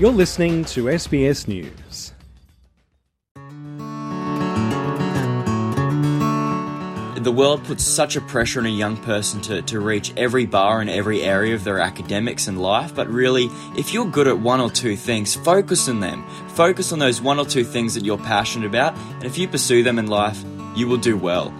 You're listening to SBS News. the world puts such a pressure on a young person to, to reach every bar in every area of their academics and life. But really, if you're good at one or two things, focus on them. Focus on those one or two things that you're passionate about. And if you pursue them in life, you will do well.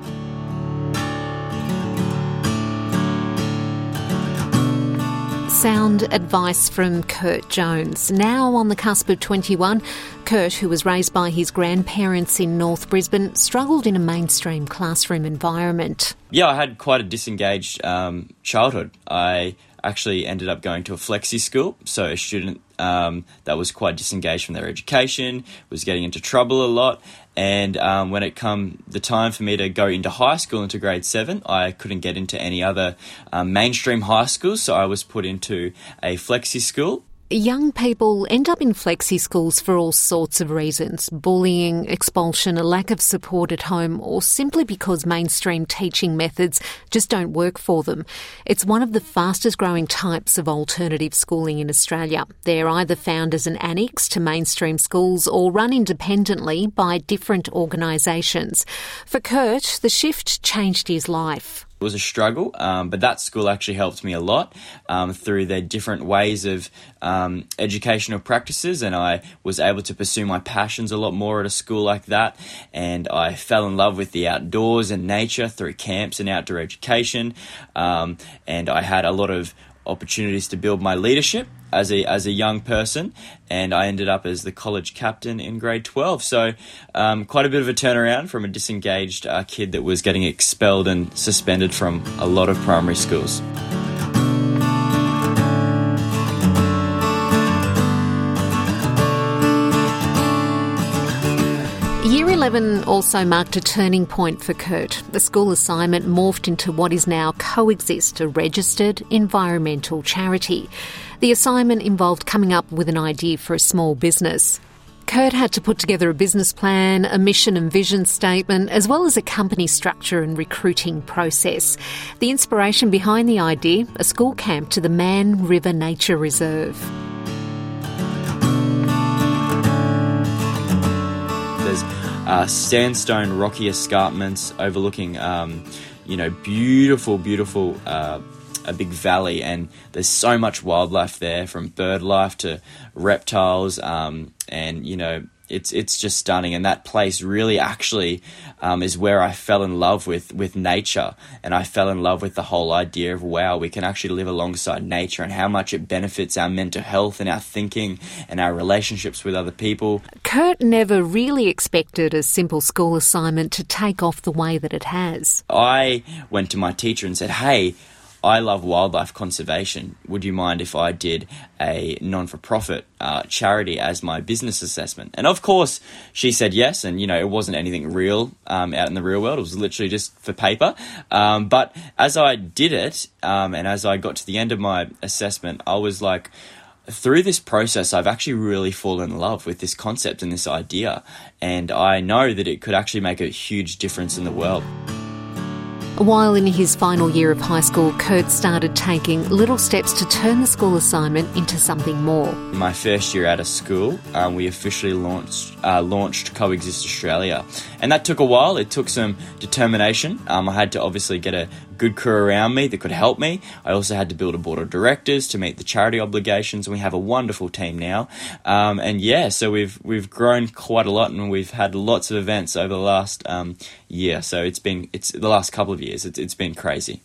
Sound advice from Kurt Jones. Now on the cusp of 21, Kurt, who was raised by his grandparents in North Brisbane, struggled in a mainstream classroom environment. Yeah, I had quite a disengaged um, childhood. I actually ended up going to a flexi school, so a student um, that was quite disengaged from their education, was getting into trouble a lot, and um, when it come the time for me to go into high school into grade seven, I couldn't get into any other um, mainstream high schools, so I was put into a flexi school Young people end up in flexi schools for all sorts of reasons bullying, expulsion, a lack of support at home, or simply because mainstream teaching methods just don't work for them. It's one of the fastest growing types of alternative schooling in Australia. They're either found as an annex to mainstream schools or run independently by different organisations. For Kurt, the shift changed his life. It was a struggle, um, but that school actually helped me a lot um, through their different ways of um, educational practices, and I was able to pursue my passions a lot more at a school like that. And I fell in love with the outdoors and nature through camps and outdoor education, um, and I had a lot of opportunities to build my leadership as a as a young person, and I ended up as the college captain in grade twelve. So, um, quite a bit of a turnaround from a disengaged uh, kid that was getting expelled and suspended from a lot of primary schools. Year 11 also marked a turning point for Kurt. The school assignment morphed into what is now Coexist, a registered environmental charity. The assignment involved coming up with an idea for a small business. Kurt had to put together a business plan, a mission and vision statement, as well as a company structure and recruiting process. The inspiration behind the idea a school camp to the Mann River Nature Reserve. There's uh, sandstone rocky escarpments overlooking, um, you know, beautiful, beautiful. Uh, a big valley, and there's so much wildlife there, from bird life to reptiles, um, and you know it's it's just stunning. And that place really actually um, is where I fell in love with with nature, and I fell in love with the whole idea of wow, we can actually live alongside nature and how much it benefits our mental health and our thinking and our relationships with other people. Kurt never really expected a simple school assignment to take off the way that it has. I went to my teacher and said, "Hey." I love wildlife conservation. Would you mind if I did a non for profit uh, charity as my business assessment? And of course, she said yes. And, you know, it wasn't anything real um, out in the real world. It was literally just for paper. Um, but as I did it, um, and as I got to the end of my assessment, I was like, through this process, I've actually really fallen in love with this concept and this idea. And I know that it could actually make a huge difference in the world. While in his final year of high school, Kurt started taking little steps to turn the school assignment into something more. My first year out of school, um, we officially launched uh, launched Coexist Australia, and that took a while. It took some determination. Um, I had to obviously get a good crew around me that could help me. I also had to build a board of directors to meet the charity obligations, and we have a wonderful team now. Um, and yeah, so we've we've grown quite a lot, and we've had lots of events over the last um, year. So it's been it's the last couple of years. It's it's been crazy.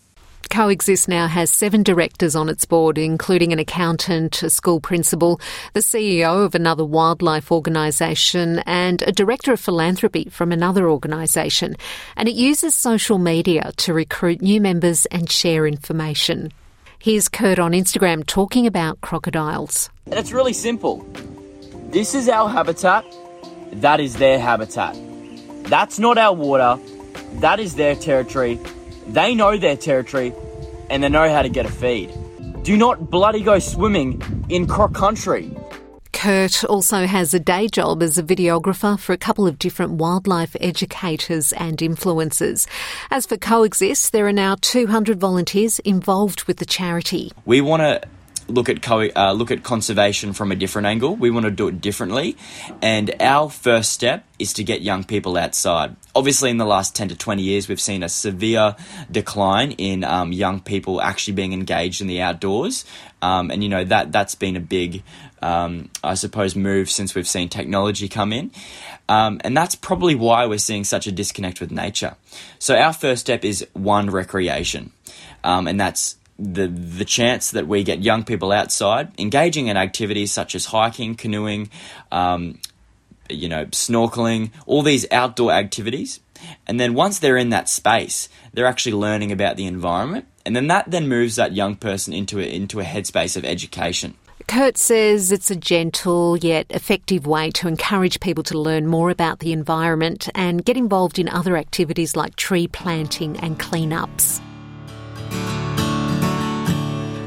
Coexist now has seven directors on its board, including an accountant, a school principal, the CEO of another wildlife organisation, and a director of philanthropy from another organisation. And it uses social media to recruit new members and share information. Here's Kurt on Instagram talking about crocodiles. It's really simple. This is our habitat, that is their habitat. That's not our water, that is their territory they know their territory and they know how to get a feed. Do not bloody go swimming in croc country. Kurt also has a day job as a videographer for a couple of different wildlife educators and influencers. As for Coexist, there are now 200 volunteers involved with the charity. We want to look at co- uh, look at conservation from a different angle. We want to do it differently, and our first step is to get young people outside. Obviously, in the last ten to twenty years, we've seen a severe decline in um, young people actually being engaged in the outdoors, um, and you know that that's been a big, um, I suppose, move since we've seen technology come in. Um, and that's probably why we're seeing such a disconnect with nature. So, our first step is one recreation, um, and that's the the chance that we get young people outside engaging in activities such as hiking, canoeing, um, you know, snorkeling, all these outdoor activities. And then once they're in that space, they're actually learning about the environment, and then that then moves that young person into a, into a headspace of education. Kurt says it's a gentle yet effective way to encourage people to learn more about the environment and get involved in other activities like tree planting and cleanups.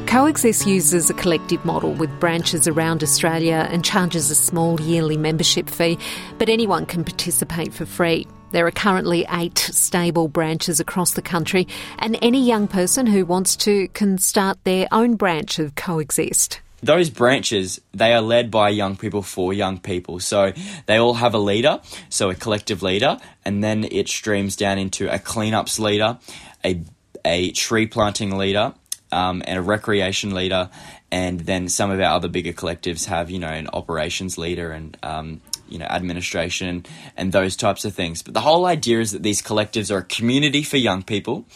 Coexist uses a collective model with branches around Australia and charges a small yearly membership fee, but anyone can participate for free. There are currently eight stable branches across the country, and any young person who wants to can start their own branch of Coexist those branches they are led by young people for young people so they all have a leader so a collective leader and then it streams down into a cleanups leader a, a tree planting leader um, and a recreation leader, and then some of our other bigger collectives have you know an operations leader and um, you know administration and those types of things. But the whole idea is that these collectives are a community for young people,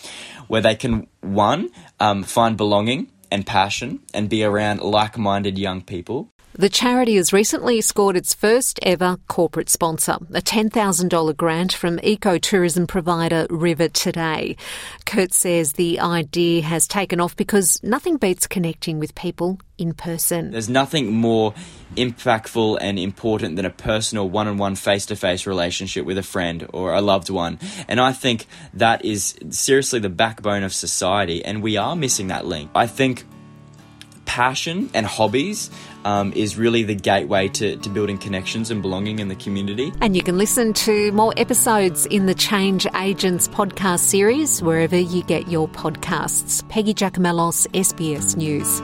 where they can one um, find belonging and passion and be around like-minded young people the charity has recently scored its first ever corporate sponsor, a $10,000 grant from ecotourism provider River Today. Kurt says the idea has taken off because nothing beats connecting with people in person. There's nothing more impactful and important than a personal one on one face to face relationship with a friend or a loved one. And I think that is seriously the backbone of society, and we are missing that link. I think passion and hobbies um, is really the gateway to, to building connections and belonging in the community. And you can listen to more episodes in the Change Agents podcast series wherever you get your podcasts. Peggy Giakoumelos, SBS News.